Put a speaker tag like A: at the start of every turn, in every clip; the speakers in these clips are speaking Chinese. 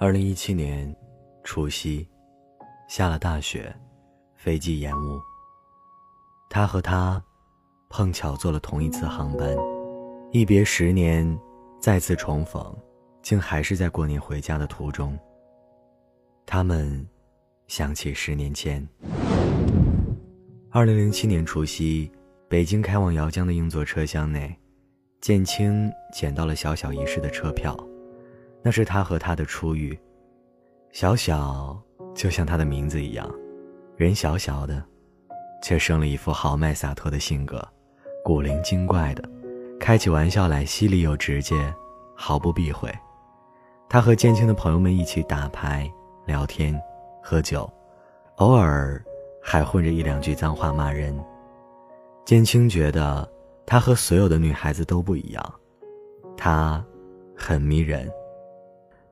A: 二零一七年除夕，下了大雪，飞机延误。他和她碰巧坐了同一次航班，一别十年，再次重逢，竟还是在过年回家的途中。他们想起十年前，二零零七年除夕，北京开往姚江的硬座车厢内，建青捡到了小小遗失的车票，那是他和她的初遇。小小就像他的名字一样，人小小的。却生了一副豪迈洒脱的性格，古灵精怪的，开起玩笑来犀利又直接，毫不避讳。他和建青的朋友们一起打牌、聊天、喝酒，偶尔还混着一两句脏话骂人。建青觉得他和所有的女孩子都不一样，他很迷人。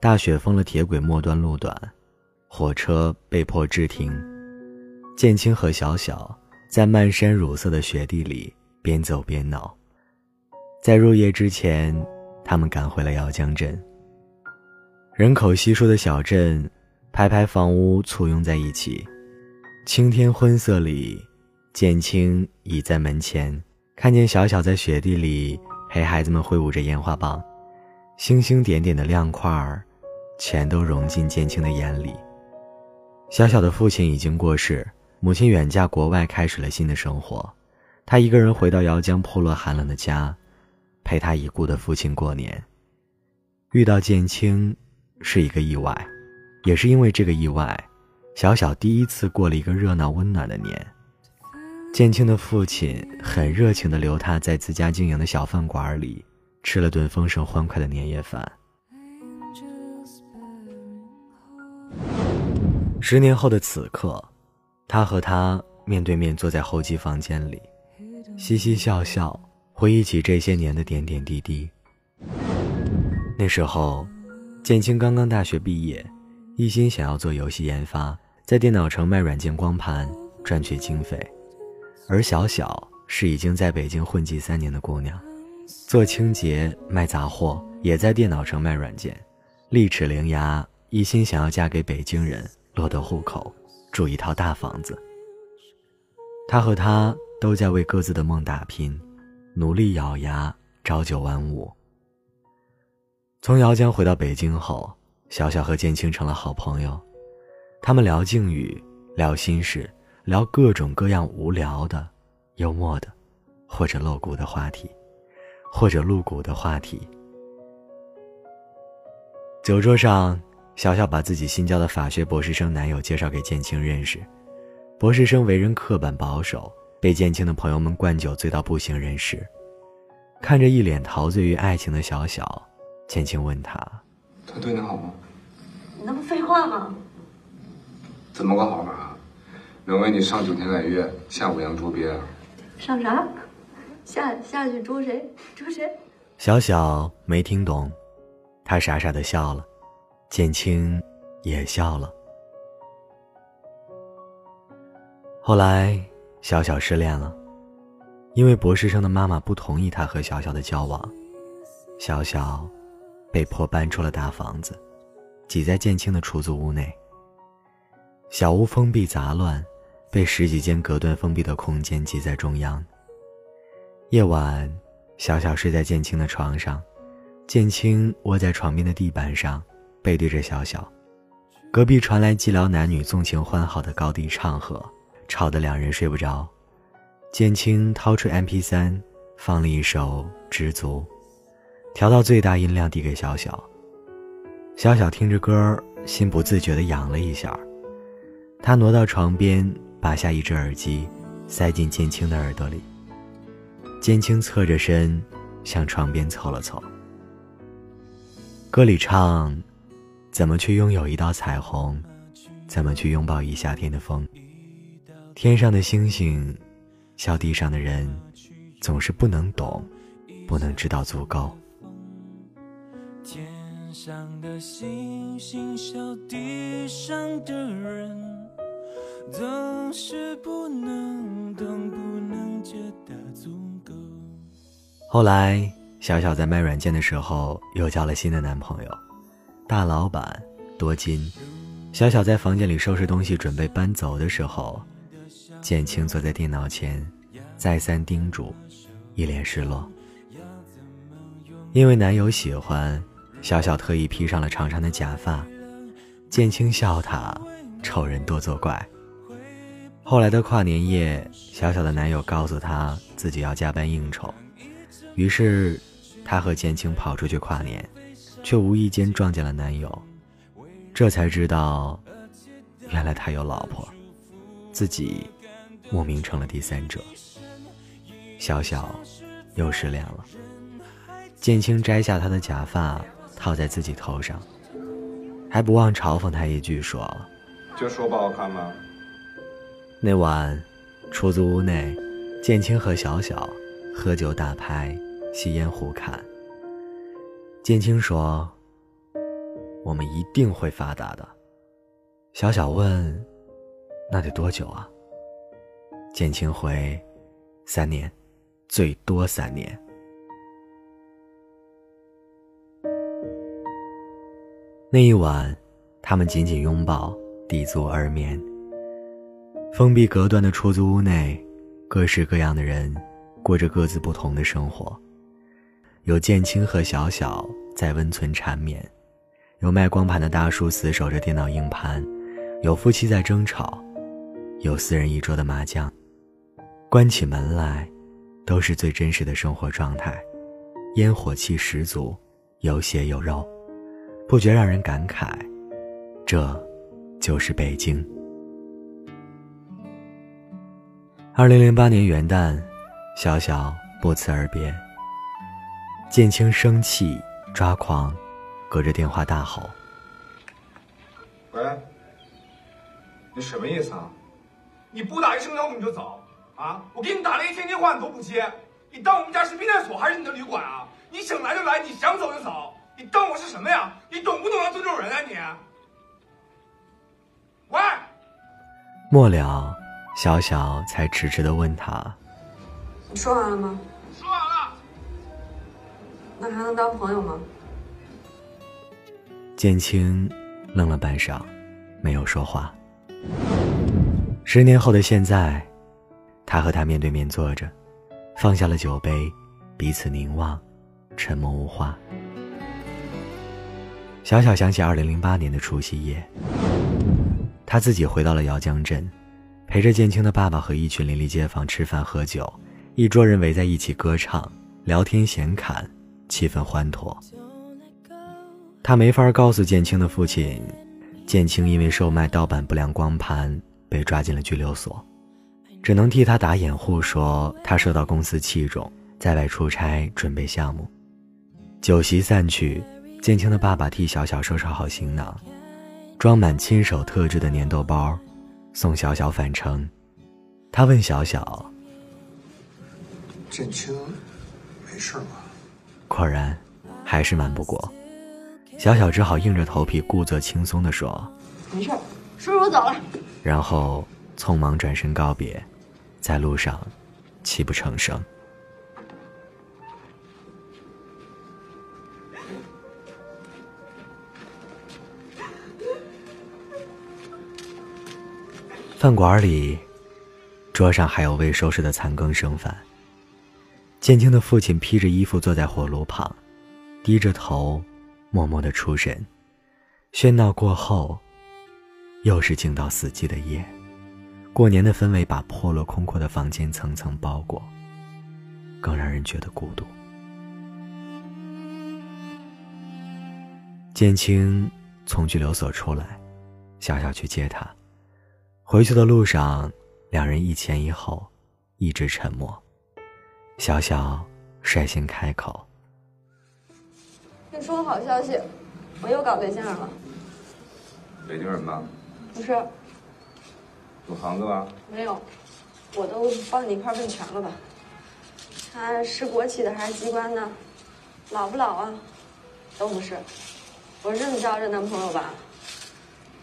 A: 大雪封了铁轨末端路段，火车被迫滞停。建青和小小在漫山乳色的雪地里边走边闹。在入夜之前，他们赶回了姚江镇。人口稀疏的小镇，排排房屋簇拥在一起。青天昏色里，建青倚在门前，看见小小在雪地里陪孩子们挥舞着烟花棒，星星点点的亮块儿，全都融进建青的眼里。小小的父亲已经过世。母亲远嫁国外，开始了新的生活。他一个人回到姚江破落寒冷的家，陪他已故的父亲过年。遇到建青，是一个意外，也是因为这个意外，小小第一次过了一个热闹温暖的年。建青的父亲很热情地留他在自家经营的小饭馆里吃了顿丰盛欢快的年夜饭。十年后的此刻。他和她面对面坐在候机房间里，嘻嘻笑笑，回忆起这些年的点点滴滴。那时候，建青刚刚大学毕业，一心想要做游戏研发，在电脑城卖软件光盘赚取经费；而小小是已经在北京混迹三年的姑娘，做清洁卖杂货，也在电脑城卖软件，利齿伶牙，一心想要嫁给北京人，落得户口。住一套大房子。他和她都在为各自的梦打拼，努力咬牙，朝九晚五。从姚江回到北京后，小小和建青成了好朋友。他们聊境遇，聊心事，聊各种各样无聊的、幽默的，或者露骨的话题，或者露骨的话题。酒桌上。小小把自己新交的法学博士生男友介绍给建青认识，博士生为人刻板保守，被建青的朋友们灌酒醉到不省人事。看着一脸陶醉于爱情的小小，建青问他：“
B: 他对你好吗？”“
C: 你那不废话吗？”“
B: 怎么个好法？能为你上九天揽月，下五洋捉鳖啊？”“
C: 上啥？下下去捉谁？捉谁？”
A: 小小没听懂，他傻傻的笑了。建青也笑了。后来，小小失恋了，因为博士生的妈妈不同意他和小小的交往，小小被迫搬出了大房子，挤在建青的出租屋内。小屋封闭杂乱，被十几间隔断封闭的空间挤在中央。夜晚，小小睡在建青的床上，建青窝在床边的地板上。背对着小小，隔壁传来寂寥男女纵情欢好的高低唱和，吵得两人睡不着。建青掏出 M P 三，放了一首《知足》，调到最大音量递给小小。小小听着歌，心不自觉地痒了一下。他挪到床边，拔下一只耳机，塞进建青的耳朵里。建青侧着身，向床边凑了凑。歌里唱。怎么去拥有一道彩虹？怎么去拥抱一夏天的风？天上的星星，笑地上的人，总是不能懂，不能知道足够。天上的星星，笑地上的人，总是不能懂，不能觉得足够。后来，小小在卖软件的时候，又交了新的男朋友。大老板，多金。小小在房间里收拾东西，准备搬走的时候，建青坐在电脑前，再三叮嘱，一脸失落。因为男友喜欢，小小特意披上了长长的假发。建青笑他丑人多作怪。后来的跨年夜，小小的男友告诉她自己要加班应酬，于是，她和建青跑出去跨年，却无意间撞见了男友。这才知道，原来他有老婆，自己莫名成了第三者。小小又失恋了。建青摘下他的假发套在自己头上，还不忘嘲讽他一句说：“
B: 就说不好看吗？”
A: 那晚，出租屋内，建青和小小喝酒打牌，吸烟互侃。建青说。我们一定会发达的。小小问：“那得多久啊？”建青回：“三年，最多三年。”那一晚，他们紧紧拥抱，抵足而眠。封闭隔断的出租屋内，各式各样的人过着各自不同的生活。有建青和小小在温存缠绵。有卖光盘的大叔死守着电脑硬盘，有夫妻在争吵，有四人一桌的麻将。关起门来，都是最真实的生活状态，烟火气十足，有血有肉，不觉让人感慨，这，就是北京。二零零八年元旦，小小不辞而别。建青生气抓狂。隔着电话大吼：“
B: 喂，你什么意思啊？你不打一声招呼你就走啊？我给你打了一天电话你都不接，你当我们家是避难所还是你的旅馆啊？你想来就来，你想走就走，你当我是什么呀？你懂不懂要尊重人啊你？喂！”
A: 末了，小小才迟迟的问他：“
C: 你说完了吗？”“
B: 说完了。”“
C: 那还能当朋友吗？”
A: 建青愣了半晌，没有说话。十年后的现在，他和他面对面坐着，放下了酒杯，彼此凝望，沉默无话。小小想起二零零八年的除夕夜，他自己回到了姚江镇，陪着建青的爸爸和一群邻里街坊吃饭喝酒，一桌人围在一起歌唱、聊天、闲侃，气氛欢脱。他没法告诉建青的父亲，建青因为售卖盗版不良光盘被抓进了拘留所，只能替他打掩护，说他受到公司器重，在外出差准备项目。酒席散去，建青的爸爸替小小收拾好行囊，装满亲手特制的粘豆包，送小小返程。他问小小：“
B: 建青，没事吧？”
A: 果然，还是瞒不过。小小只好硬着头皮，故作轻松地说：“
C: 没事，叔叔我走了。”
A: 然后匆忙转身告别，在路上泣不成声。饭馆里，桌上还有未收拾的残羹剩饭。建青的父亲披着衣服坐在火炉旁，低着头。默默的出神，喧闹过后，又是静到死寂的夜。过年的氛围把破落空阔的房间层层包裹，更让人觉得孤独。建青从拘留所出来，小小去接他。回去的路上，两人一前一后，一直沉默。小小率先开口。
C: 听说个好消息，我又搞对象了。
B: 北京人吧？
C: 不是。
B: 有房子吧？
C: 没有，我都帮你一块问全了吧。他是国企的还是机关的？老不老啊？都不是。我是这么交这男朋友吧？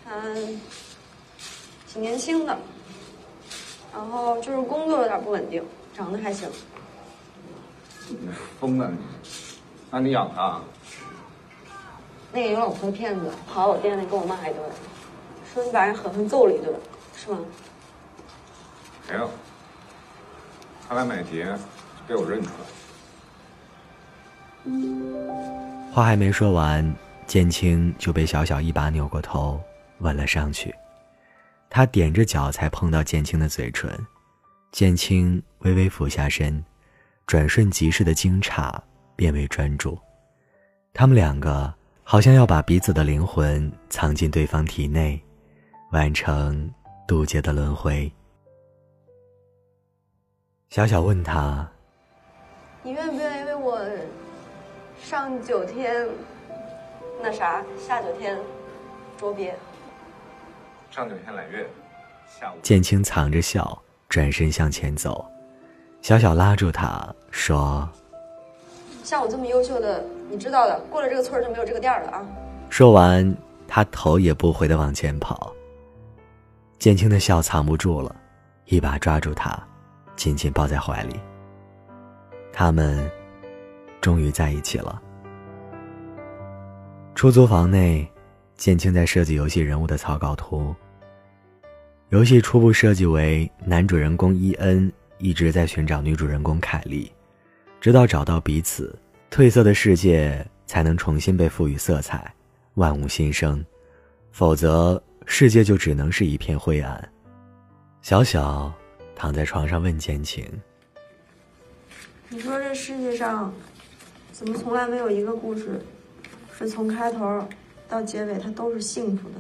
C: 他挺年轻的，然后就是工作有点不稳定，长得还行。
B: 你疯了你？那你养他？
C: 那个有老婆的骗子跑到我店里跟我骂一顿，说你把人狠狠揍了一顿，是吗？
B: 没有，他来买碟，被我认出
A: 来。话还没说完，建青就被小小一把扭过头吻了上去。他踮着脚才碰到建青的嘴唇，建青微微俯下身，转瞬即逝的惊诧变为专注。他们两个。好像要把彼此的灵魂藏进对方体内，完成渡劫的轮回。小小问他：“
C: 你愿不愿意为我上九天，那啥下九天捉鳖？
B: 上九天揽月，下午。”
A: 剑青藏着笑，转身向前走。小小拉住他说：“
C: 像我这么优秀的。”你知道的，过了这个村就没有这个店了啊！
A: 说完，他头也不回的往前跑。建青的笑藏不住了，一把抓住他，紧紧抱在怀里。他们终于在一起了。出租房内，建青在设计游戏人物的草稿图。游戏初步设计为男主人公伊恩一直在寻找女主人公凯莉，直到找到彼此。褪色的世界才能重新被赋予色彩，万物新生，否则世界就只能是一片灰暗。小小躺在床上问建晴：“
C: 你说这世界上，怎么从来没有一个故事，是从开头到结尾它都是幸福的？”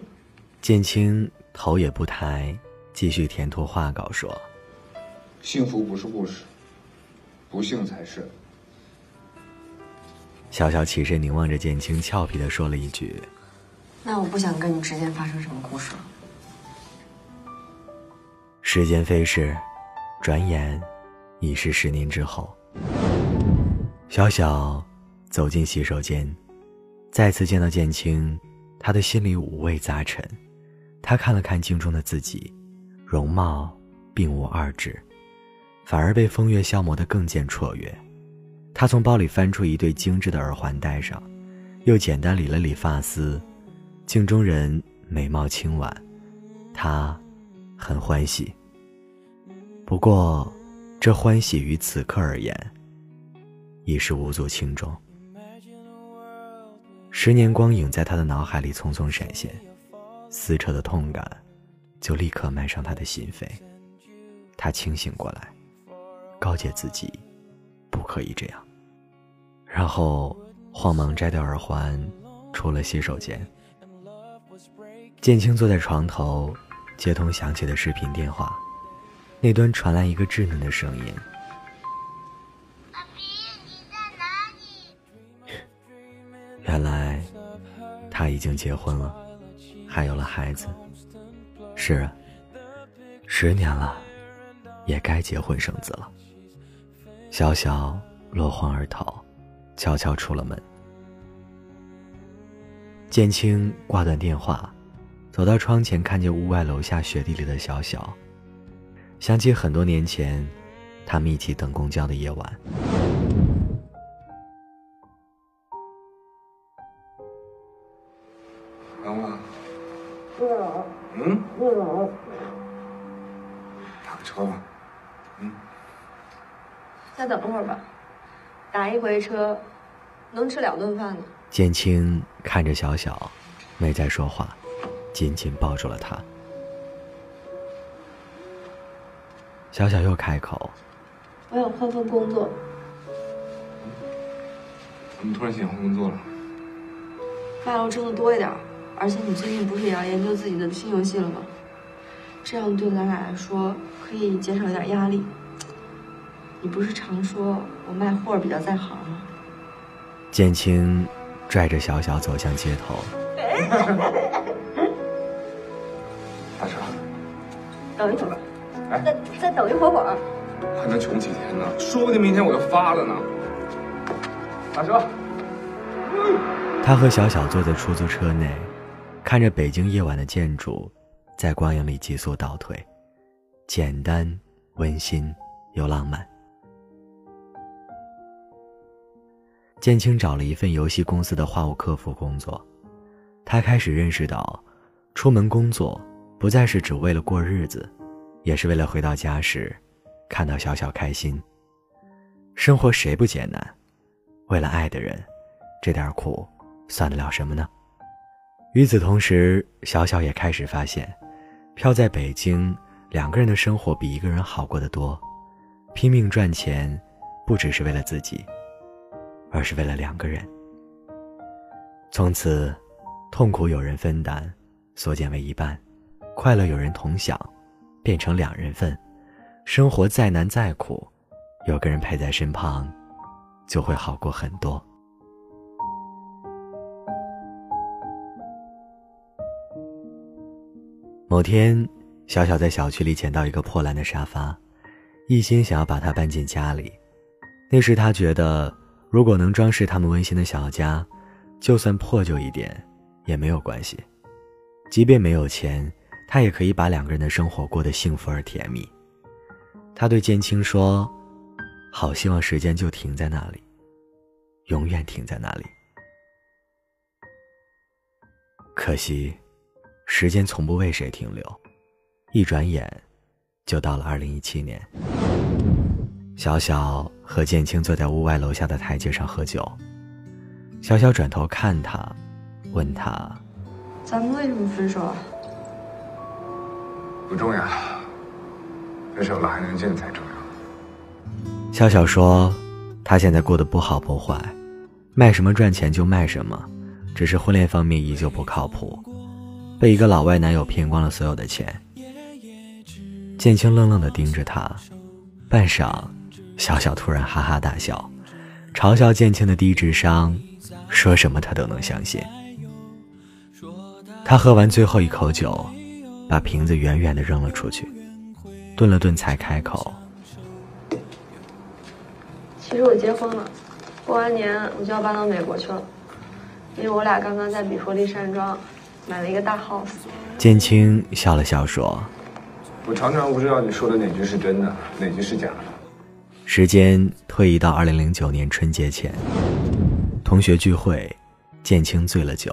A: 剑青头也不抬，继续填涂画稿说：“
B: 幸福不是故事，不幸才是。”
A: 小小起身凝望着剑青，俏皮的说了一句：“
C: 那我不想跟你之间发生什么故事了。”
A: 时间飞逝，转眼已是十年之后。小小走进洗手间，再次见到剑青，他的心里五味杂陈。他看了看镜中的自己，容貌并无二致，反而被风月消磨得更见绰约。他从包里翻出一对精致的耳环戴上，又简单理了理发丝。镜中人美貌清婉，他很欢喜。不过，这欢喜于此刻而言，已是无足轻重。十年光影在他的脑海里匆匆闪现，撕扯的痛感就立刻漫上他的心扉。他清醒过来，告诫自己。不可以这样。然后慌忙摘掉耳环，出了洗手间。建青坐在床头，接通响起的视频电话，那端传来一个稚嫩的声音：“
D: 爸比，你在哪里？”
A: 原来他已经结婚了，还有了孩子。是啊，十年了，也该结婚生子了。小小落荒而逃，悄悄出了门。建青挂断电话，走到窗前，看见屋外楼下雪地里的小小，想起很多年前，他们一起等公交的夜晚。
C: 等会儿吧，打一回车，能吃两顿饭呢。
A: 建青看着小小，没再说话，紧紧抱住了她。小小又开口：“
C: 我想换份工作。”
B: 怎么突然想换工作了？
C: 卖楼挣的多一点，而且你最近不是也要研究自己的新游戏了吗？这样对咱俩来说可以减少一点压力。你不是常说我卖货比较在行吗？
A: 建青拽着小小走向街头。
B: 大车。
C: 等一会儿。哎，再再等一会儿会儿。
B: 还能穷几天呢？说不定明天我就发了呢。大车。
A: 他和小小坐在出租车内，看着北京夜晚的建筑，在光影里急速倒退，简单、温馨又浪漫。建青找了一份游戏公司的话务客服工作，他开始认识到，出门工作不再是只为了过日子，也是为了回到家时，看到小小开心。生活谁不艰难？为了爱的人，这点苦算得了什么呢？与此同时，小小也开始发现，漂在北京，两个人的生活比一个人好过得多。拼命赚钱，不只是为了自己，而是为了两个人。从此，痛苦有人分担，缩减为一半；快乐有人同享，变成两人份。生活再难再苦，有个人陪在身旁，就会好过很多。某天，小小在小区里捡到一个破烂的沙发。一心想要把它搬进家里，那时他觉得，如果能装饰他们温馨的小家，就算破旧一点也没有关系。即便没有钱，他也可以把两个人的生活过得幸福而甜蜜。他对建青说：“好希望时间就停在那里，永远停在那里。”可惜，时间从不为谁停留，一转眼。就到了二零一七年，小小和建青坐在屋外楼下的台阶上喝酒。小小转头看他，问他：“
C: 咱们为什么分手啊？”
B: 不重要，分手了还能见才重要。
A: 小小说：“他现在过得不好不坏，卖什么赚钱就卖什么，只是婚恋方面依旧不靠谱，被一个老外男友骗光了所有的钱。”建青愣愣地盯着他，半晌，小小突然哈哈大笑，嘲笑建青的低智商，说什么他都能相信。他喝完最后一口酒，把瓶子远远的扔了出去，顿了顿才开口：“
C: 其实我结婚了，过完年我就要搬到美国去了，因为我俩刚刚在比佛利山庄买了一个大 house。”
A: 建青笑了笑说。
B: 我常常不知道你说的哪句是真的，哪句是假的。
A: 时间推移到二零零九年春节前，同学聚会，建青醉了酒，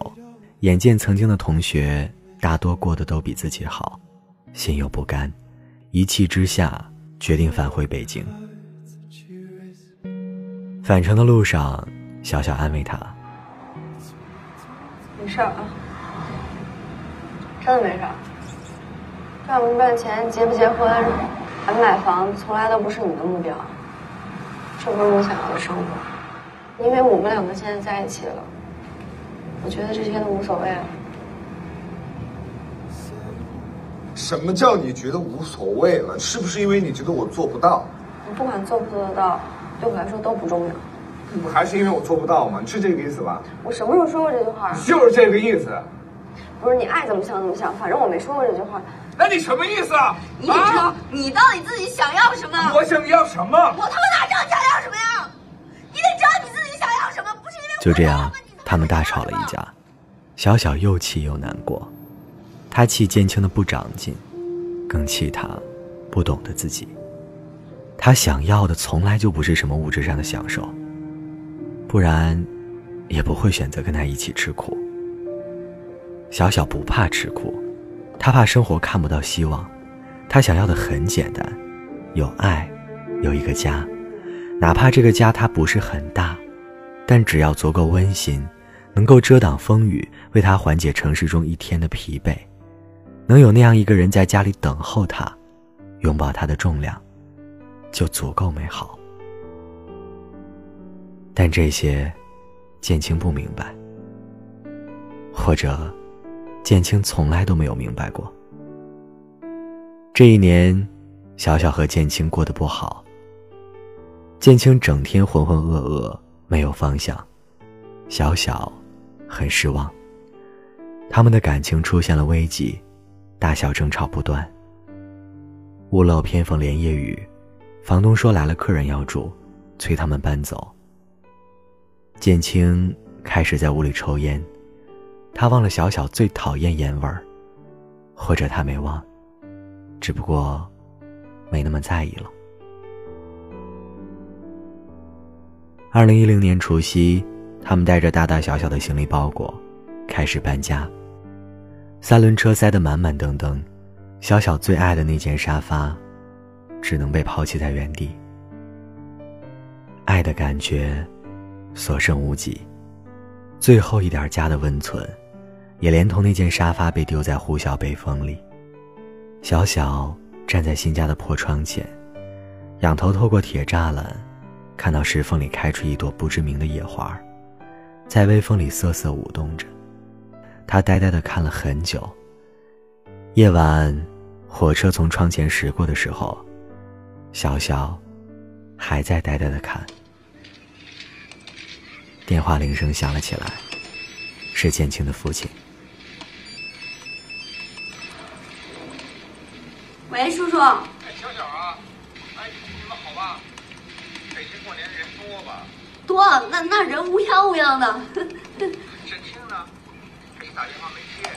A: 眼见曾经的同学大多过得都比自己好，心有不甘，一气之下决定返回北京。返程的路上，小小安慰他：“
C: 没事啊，真的没事。”赚不赚钱、结不结婚、还买房，从来都不是你的目标。这不是我想要的生活。因为我们两个现在在一起了，我觉得这些都无所谓了。
B: 什么叫你觉得无所谓了？是不是因为你觉得我做不到？
C: 我不管做不做得到，对我来说都不重要。
B: 不还是因为我做不到吗？是这个意思吧？
C: 我什么时候说过这句话？
B: 就是这个意思。
C: 不是你爱怎么想怎么想，反正我没说过这句话。
B: 那你什么意思啊？
C: 你说你到底自己想要什么？
B: 我想要什么？
C: 我他妈哪知道你想要什么呀？你得知道你自己想要什么，不是因为
A: 就这样，他们大吵了一架，小小又气又难过，他气建青的不长进，更气他不懂得自己。他想要的从来就不是什么物质上的享受，不然也不会选择跟他一起吃苦。小小不怕吃苦。他怕生活看不到希望，他想要的很简单，有爱，有一个家，哪怕这个家它不是很大，但只要足够温馨，能够遮挡风雨，为他缓解城市中一天的疲惫，能有那样一个人在家里等候他，拥抱他的重量，就足够美好。但这些，建青不明白，或者。建青从来都没有明白过。这一年，小小和建青过得不好。建青整天浑浑噩噩，没有方向，小小很失望。他们的感情出现了危机，大小争吵不断。屋漏偏逢连夜雨，房东说来了客人要住，催他们搬走。建青开始在屋里抽烟。他忘了小小最讨厌烟味儿，或者他没忘，只不过没那么在意了。二零一零年除夕，他们带着大大小小的行李包裹，开始搬家。三轮车塞得满满登登，小小最爱的那件沙发，只能被抛弃在原地。爱的感觉，所剩无几，最后一点家的温存，也连同那件沙发被丢在呼啸北风里。小小站在新家的破窗前，仰头透过铁栅栏，看到石缝里开出一朵不知名的野花，在微风里瑟瑟舞动着。他呆呆地看了很久。夜晚，火车从窗前驶过的时候，小小还在呆呆地看。电话铃声响了起来，是建青的父亲。
C: 喂，叔叔。
B: 哎，小小啊，哎，你们好吧？北京过年人多吧？
C: 多，那那人乌泱乌泱的。
B: 沈清呢？给你打电话没接。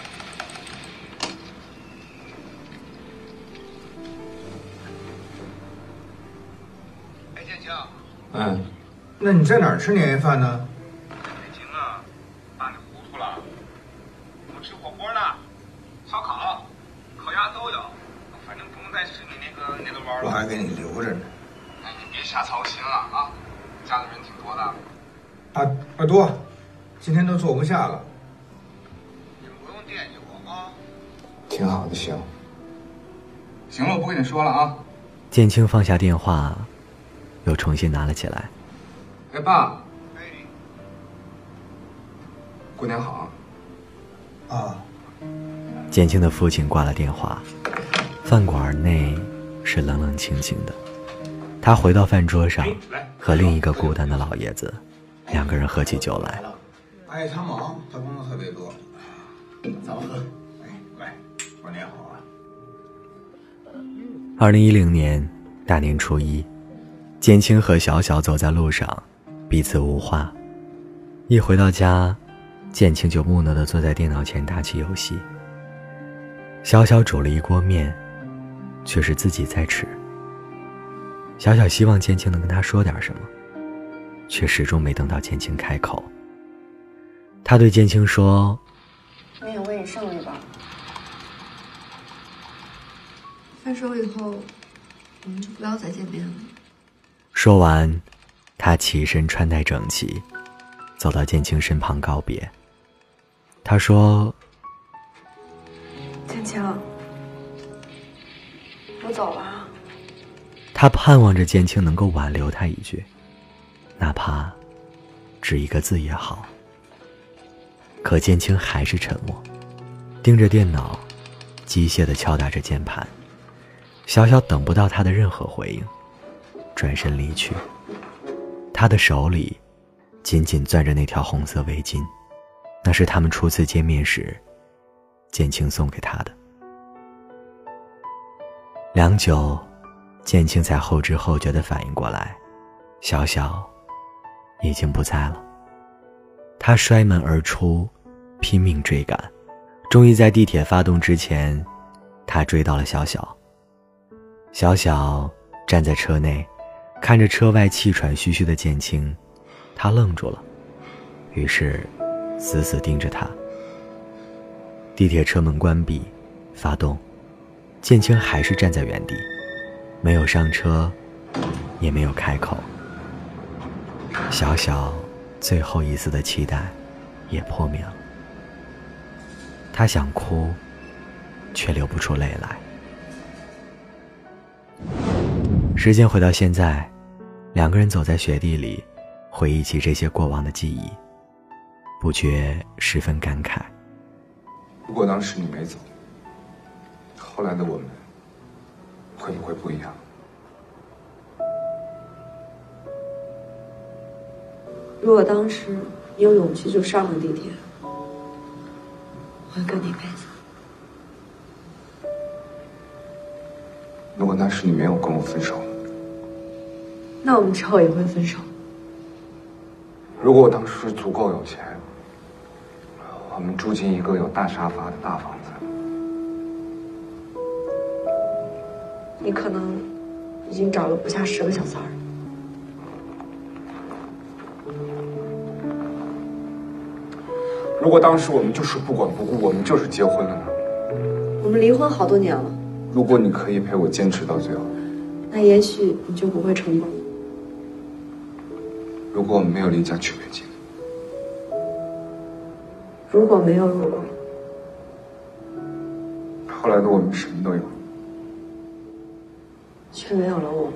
B: 哎，建清。嗯，那你在哪儿吃年夜饭呢？
A: 建青放下电话，又重新拿了起来。
B: 哎，爸。哎。过年好。啊。
A: 建青的父亲挂了电话。饭馆内是冷冷清清的，他回到饭桌上，和另一个孤单的老爷子，两个人喝起酒来。
B: 哎，他忙，他工作特别多。咱们喝。
A: 二零一零年大年初一，建青和小小走在路上，彼此无话。一回到家，建青就木讷地坐在电脑前打起游戏。小小煮了一锅面。却是自己在吃。小小希望建青能跟他说点什么，却始终没等到建青开口。他对建青说：“
C: 面我给你剩一半。分手以后，我们就不要再见面了。”
A: 说完，他起身穿戴整齐，走到建青身旁告别。他说：“
C: 建青。”我走了。
A: 他盼望着建青能够挽留他一句，哪怕只一个字也好。可建青还是沉默，盯着电脑，机械的敲打着键盘。小小等不到他的任何回应，转身离去。他的手里紧紧攥着那条红色围巾，那是他们初次见面时建青送给他的。良久，建青才后知后觉的反应过来，小小已经不在了。他摔门而出，拼命追赶，终于在地铁发动之前，他追到了小小。小小站在车内，看着车外气喘吁吁的建青，他愣住了，于是死死盯着他。地铁车门关闭，发动。建青还是站在原地，没有上车，也没有开口。小小最后一丝的期待也破灭了。他想哭，却流不出泪来。时间回到现在，两个人走在雪地里，回忆起这些过往的记忆，不觉十分感慨。
B: 如果当时你没走。后来的我们会不会不一样？
C: 如果当时你有勇气就上了地铁，我会跟你一辈
B: 如果那时你没有跟我分手，
C: 那我们之后也会分手。
B: 如果我当时足够有钱，我们住进一个有大沙发的大房子。
C: 你可能已经找了不下十个小三儿。
B: 如果当时我们就是不管不顾，我们就是结婚了呢？
C: 我们离婚好多年了，
B: 如果你可以陪我坚持到最后，
C: 那也许你就不会成功。
B: 如果我们没有离家去北京，
C: 如果没有如果，
B: 后来的我们什么都有。
C: 却没有了我们。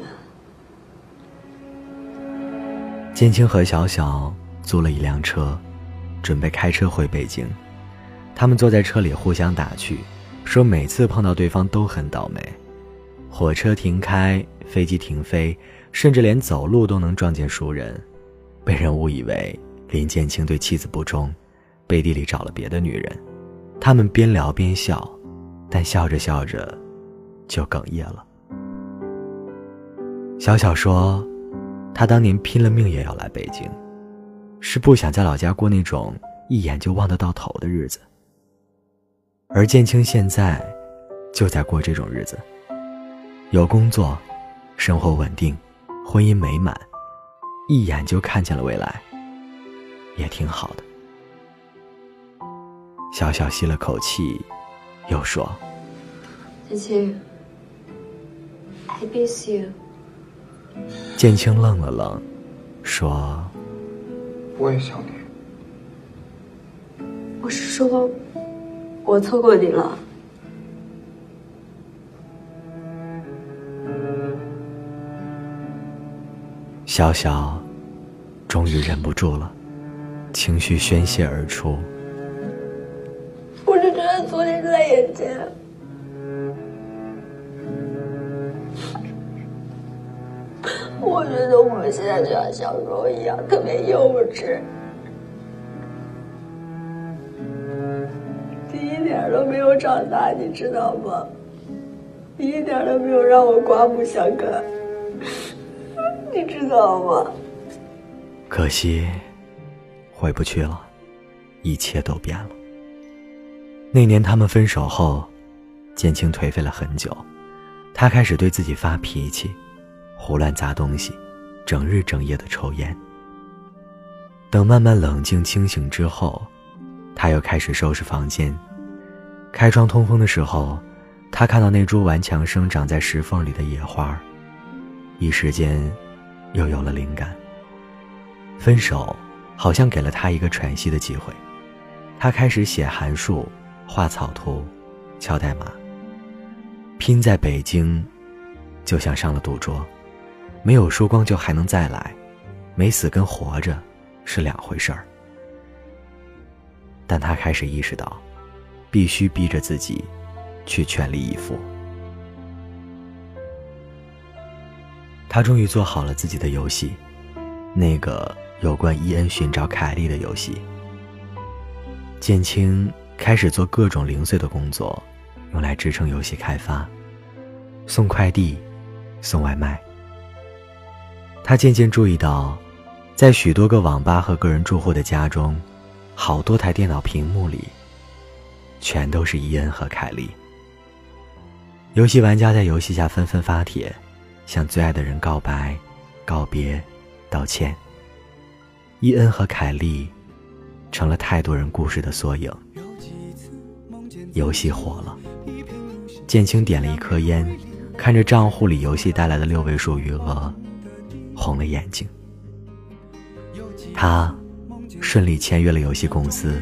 A: 建青和小小租了一辆车，准备开车回北京。他们坐在车里互相打趣，说每次碰到对方都很倒霉。火车停开，飞机停飞，甚至连走路都能撞见熟人，被人误以为林建清对妻子不忠，背地里找了别的女人。他们边聊边笑，但笑着笑着，就哽咽了。小小说。他当年拼了命也要来北京，是不想在老家过那种一眼就望得到头的日子。而建清现在，就在过这种日子。有工作，生活稳定，婚姻美满，一眼就看见了未来，也挺好的。小小吸了口气，又说：“
C: 建清，I miss you。”
A: 建清愣了愣，说：“
B: 我也想你。
C: 我是说，我错过你了。”
A: 小小终于忍不住了，情绪宣泄而出。
C: 我就觉得昨天就在眼前。我觉得我们现在就像小时候一样，特别幼稚，点都没有长大，你知道吗？你一点都没有让我刮目相看，你知道吗？
A: 可惜，回不去了，一切都变了。那年他们分手后，建青颓废了很久，他开始对自己发脾气。胡乱砸东西，整日整夜的抽烟。等慢慢冷静清醒之后，他又开始收拾房间。开窗通风的时候，他看到那株顽强生长在石缝里的野花，一时间又有了灵感。分手好像给了他一个喘息的机会，他开始写函数、画草图、敲代码。拼在北京，就像上了赌桌。没有输光就还能再来，没死跟活着是两回事儿。但他开始意识到，必须逼着自己去全力以赴。他终于做好了自己的游戏，那个有关伊恩寻找凯莉的游戏。建青开始做各种零碎的工作，用来支撑游戏开发，送快递，送外卖。他渐渐注意到，在许多个网吧和个人住户的家中，好多台电脑屏幕里，全都是伊恩和凯莉。游戏玩家在游戏下纷纷发帖，向最爱的人告白、告别、道歉。伊恩和凯莉，成了太多人故事的缩影。游戏火了，建青点了一颗烟，看着账户里游戏带来的六位数余额。红了眼睛，他顺利签约了游戏公司。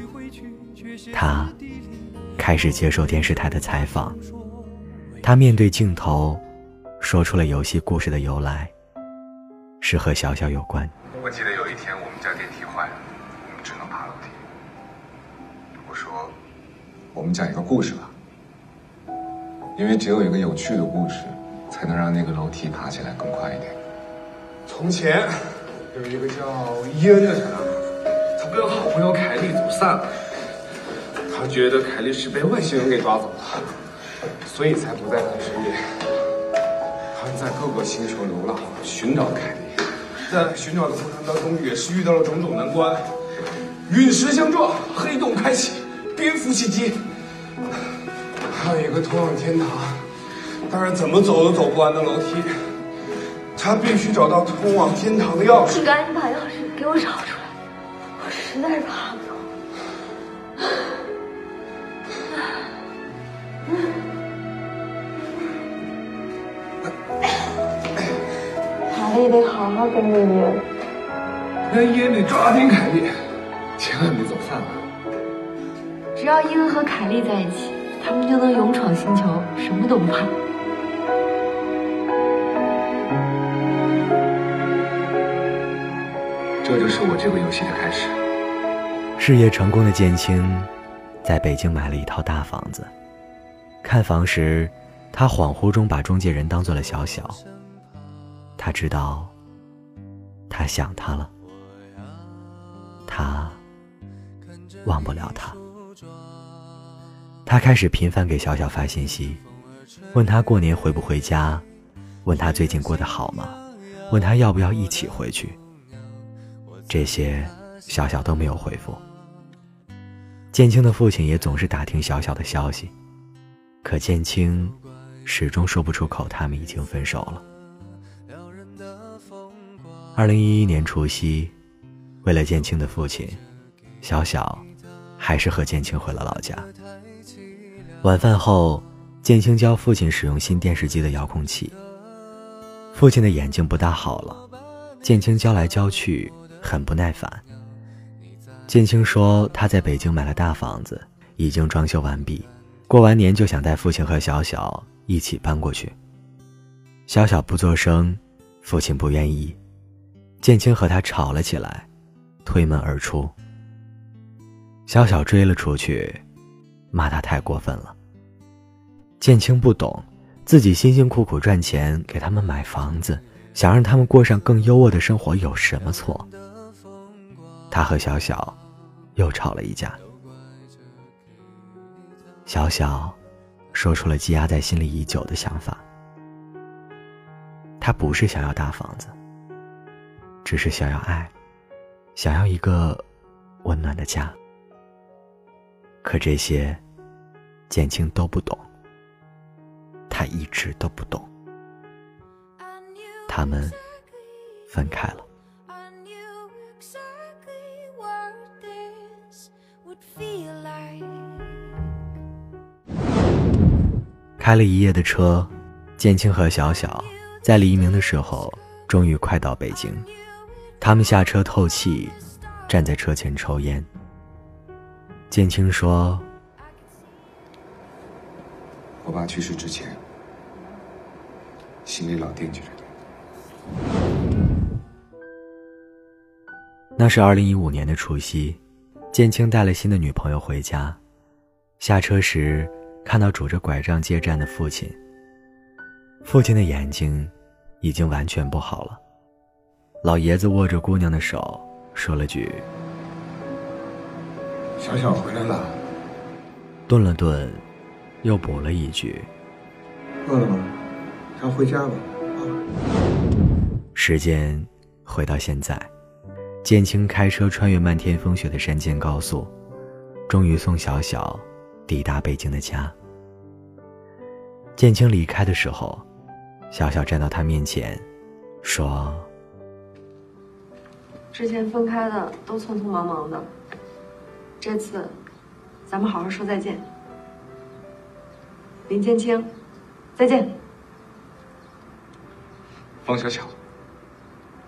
A: 他开始接受电视台的采访。他面对镜头，说出了游戏故事的由来，是和小小有关。
B: 我记得有一天我们家电梯坏了，我们只能爬楼梯。我说，我们讲一个故事吧，因为只有一个有趣的故事，才能让那个楼梯爬起来更快一点。从前有一个叫伊恩的小男孩，他不要和好朋友凯莉走散了。他觉得凯莉是被外星人给抓走了，所以才不在他的身边。他们在各个星球流浪，寻找凯莉。在寻找的过程当中，也是遇到了种种难关：陨石相撞、黑洞开启、蝙蝠袭击，还有一个通往天堂，但是怎么走都走不完的楼梯。他必须找到通往天堂的钥匙。
C: 你赶紧把钥匙给我找出来，我实在是怕要跟着你。
B: 那也得抓紧凯莉，千万别走散了。
E: 只要伊恩和凯莉在一起，他们就能勇闯星球，什么都不怕。
B: 这就是我这个游戏的开始。
A: 事业成功的建青，在北京买了一套大房子。看房时，他恍惚中把中介人当做了小小。他知道，他想他了，他忘不了他。他开始频繁给小小发信息，问他过年回不回家，问他最近过得好吗，问他要不要一起回去。这些小小都没有回复。建青的父亲也总是打听小小的消息，可建青始终说不出口，他们已经分手了。二零一一年除夕，为了建青的父亲，小小还是和建青回了老家。晚饭后，建青教父亲使用新电视机的遥控器。父亲的眼睛不大好了，建青教来教去，很不耐烦。建青说他在北京买了大房子，已经装修完毕，过完年就想带父亲和小小一起搬过去。小小不作声，父亲不愿意。建青和他吵了起来，推门而出。小小追了出去，骂他太过分了。建青不懂，自己辛辛苦苦赚钱给他们买房子，想让他们过上更优渥的生活有什么错？他和小小又吵了一架。小小说出了积压在心里已久的想法。他不是想要大房子。只是想要爱，想要一个温暖的家。可这些，建青都不懂。他一直都不懂。他们分开了。开了一夜的车，建青和小小在黎明的时候，终于快到北京。他们下车透气，站在车前抽烟。建青说：“
B: 我爸去世之前，心里老惦记着你。”
A: 那是二零一五年的除夕，建青带了新的女朋友回家。下车时，看到拄着拐杖接站的父亲。父亲的眼睛已经完全不好了。老爷子握着姑娘的手，说了句：“
B: 小小回来了。”
A: 顿了顿，又补了一句：“
B: 饿了吗？咱回家吧。”
A: 时间回到现在，建青开车穿越漫天风雪的山间高速，终于送小小抵达北京的家。建青离开的时候，小小站到他面前，说。
C: 之前分开的都匆匆忙忙的，这次，咱们好好说再见。林建清，再见。
B: 方小巧，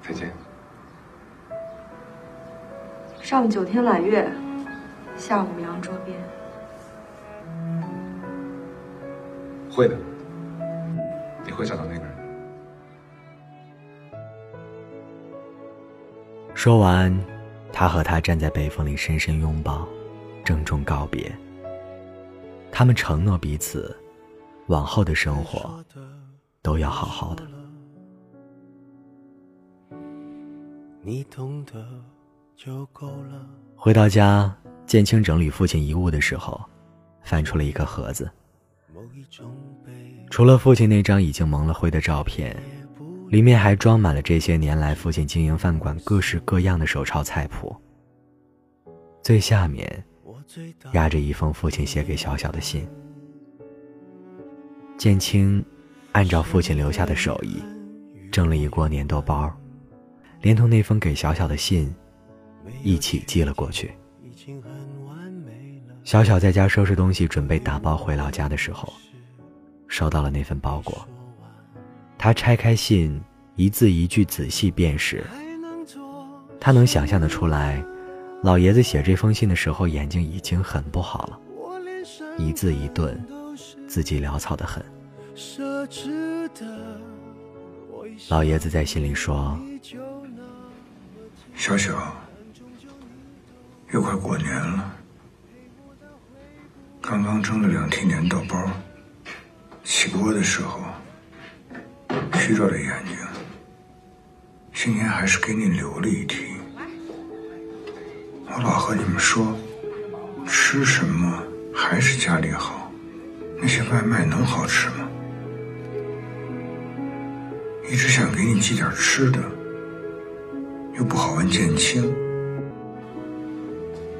B: 再见。
C: 上九天揽月，下五洋捉鳖。
B: 会的，你会找到那个人。
A: 说完，他和她站在北风里深深拥抱，郑重告别。他们承诺彼此，往后的生活都要好好的。回到家，建清整理父亲遗物的时候，翻出了一个盒子。除了父亲那张已经蒙了灰的照片。里面还装满了这些年来父亲经营饭馆各式各样的手抄菜谱。最下面压着一封父亲写给小小的信。建青按照父亲留下的手艺，蒸了一锅粘豆包，连同那封给小小的信一起寄了过去。小小在家收拾东西，准备打包回老家的时候，收到了那份包裹。他拆开信，一字一句仔细辨识。他能想象得出来，老爷子写这封信的时候眼睛已经很不好了，一字一顿，字迹潦草的很。老爷子在信里说：“
F: 小小，又快过年了，刚刚蒸了两屉年豆包，起锅的时候虚着的眼睛，今天还是给你留了一题。我老和你们说，吃什么还是家里好，那些外卖能好吃吗？”一直想给你寄点吃的，又不好问建清。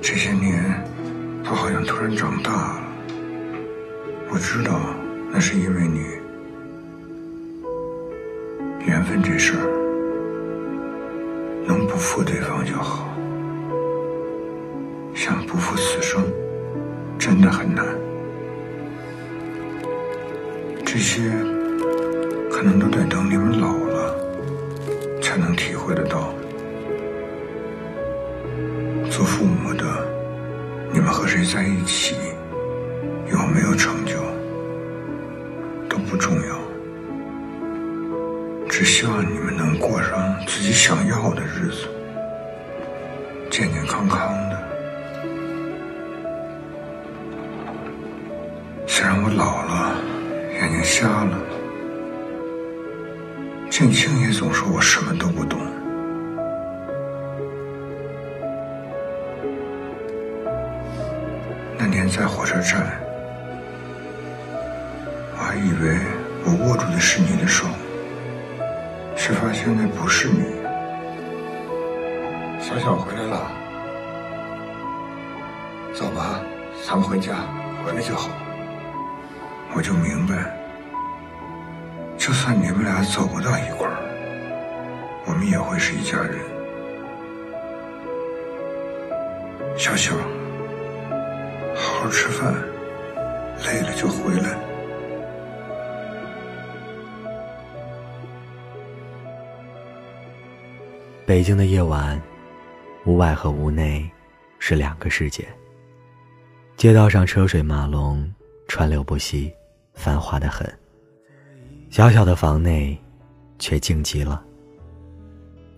F: 这些年，他好像突然长大了。我知道，那是因为你。缘分这事儿，能不负对方就好。想不负此生，真的很难。这些。可能都得等你们老了，才能体会得到。做父母的，你们和谁在一起，小小回来了，走吧，咱们回家，回来就好。我就明白。就算你们俩走不到一块儿，我们也会是一家人。小小，好好吃饭，累了就回来。
A: 北京的夜晚，屋外和屋内是两个世界。街道上车水马龙，川流不息，繁华的很。小小的房内，却静极了，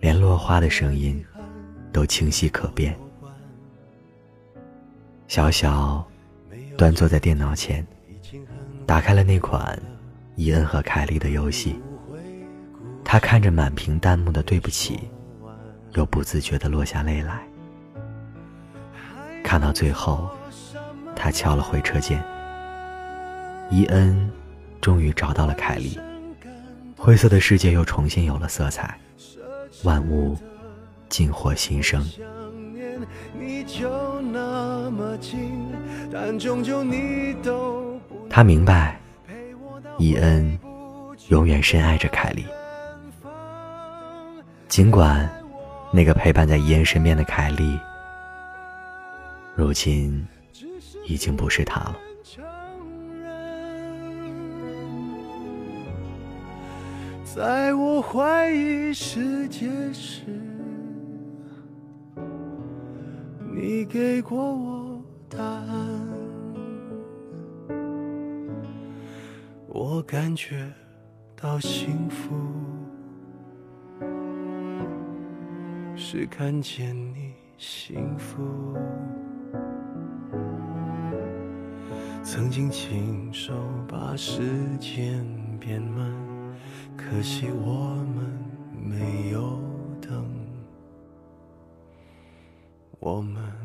A: 连落花的声音都清晰可辨。小小端坐在电脑前，打开了那款伊恩和凯莉的游戏。他看着满屏弹幕的“对不起”，又不自觉地落下泪来。看到最后，他敲了回车键。伊恩。终于找到了凯莉，灰色的世界又重新有了色彩，万物尽获新生。他明白，伊恩永远深爱着凯莉，尽管那个陪伴在伊恩身边的凯莉，如今已经不是他了。
G: 在我怀疑世界时，你给过我答案。我感觉到幸福，是看见你幸福。曾经亲手把时间变慢。可惜我们没有等，我们。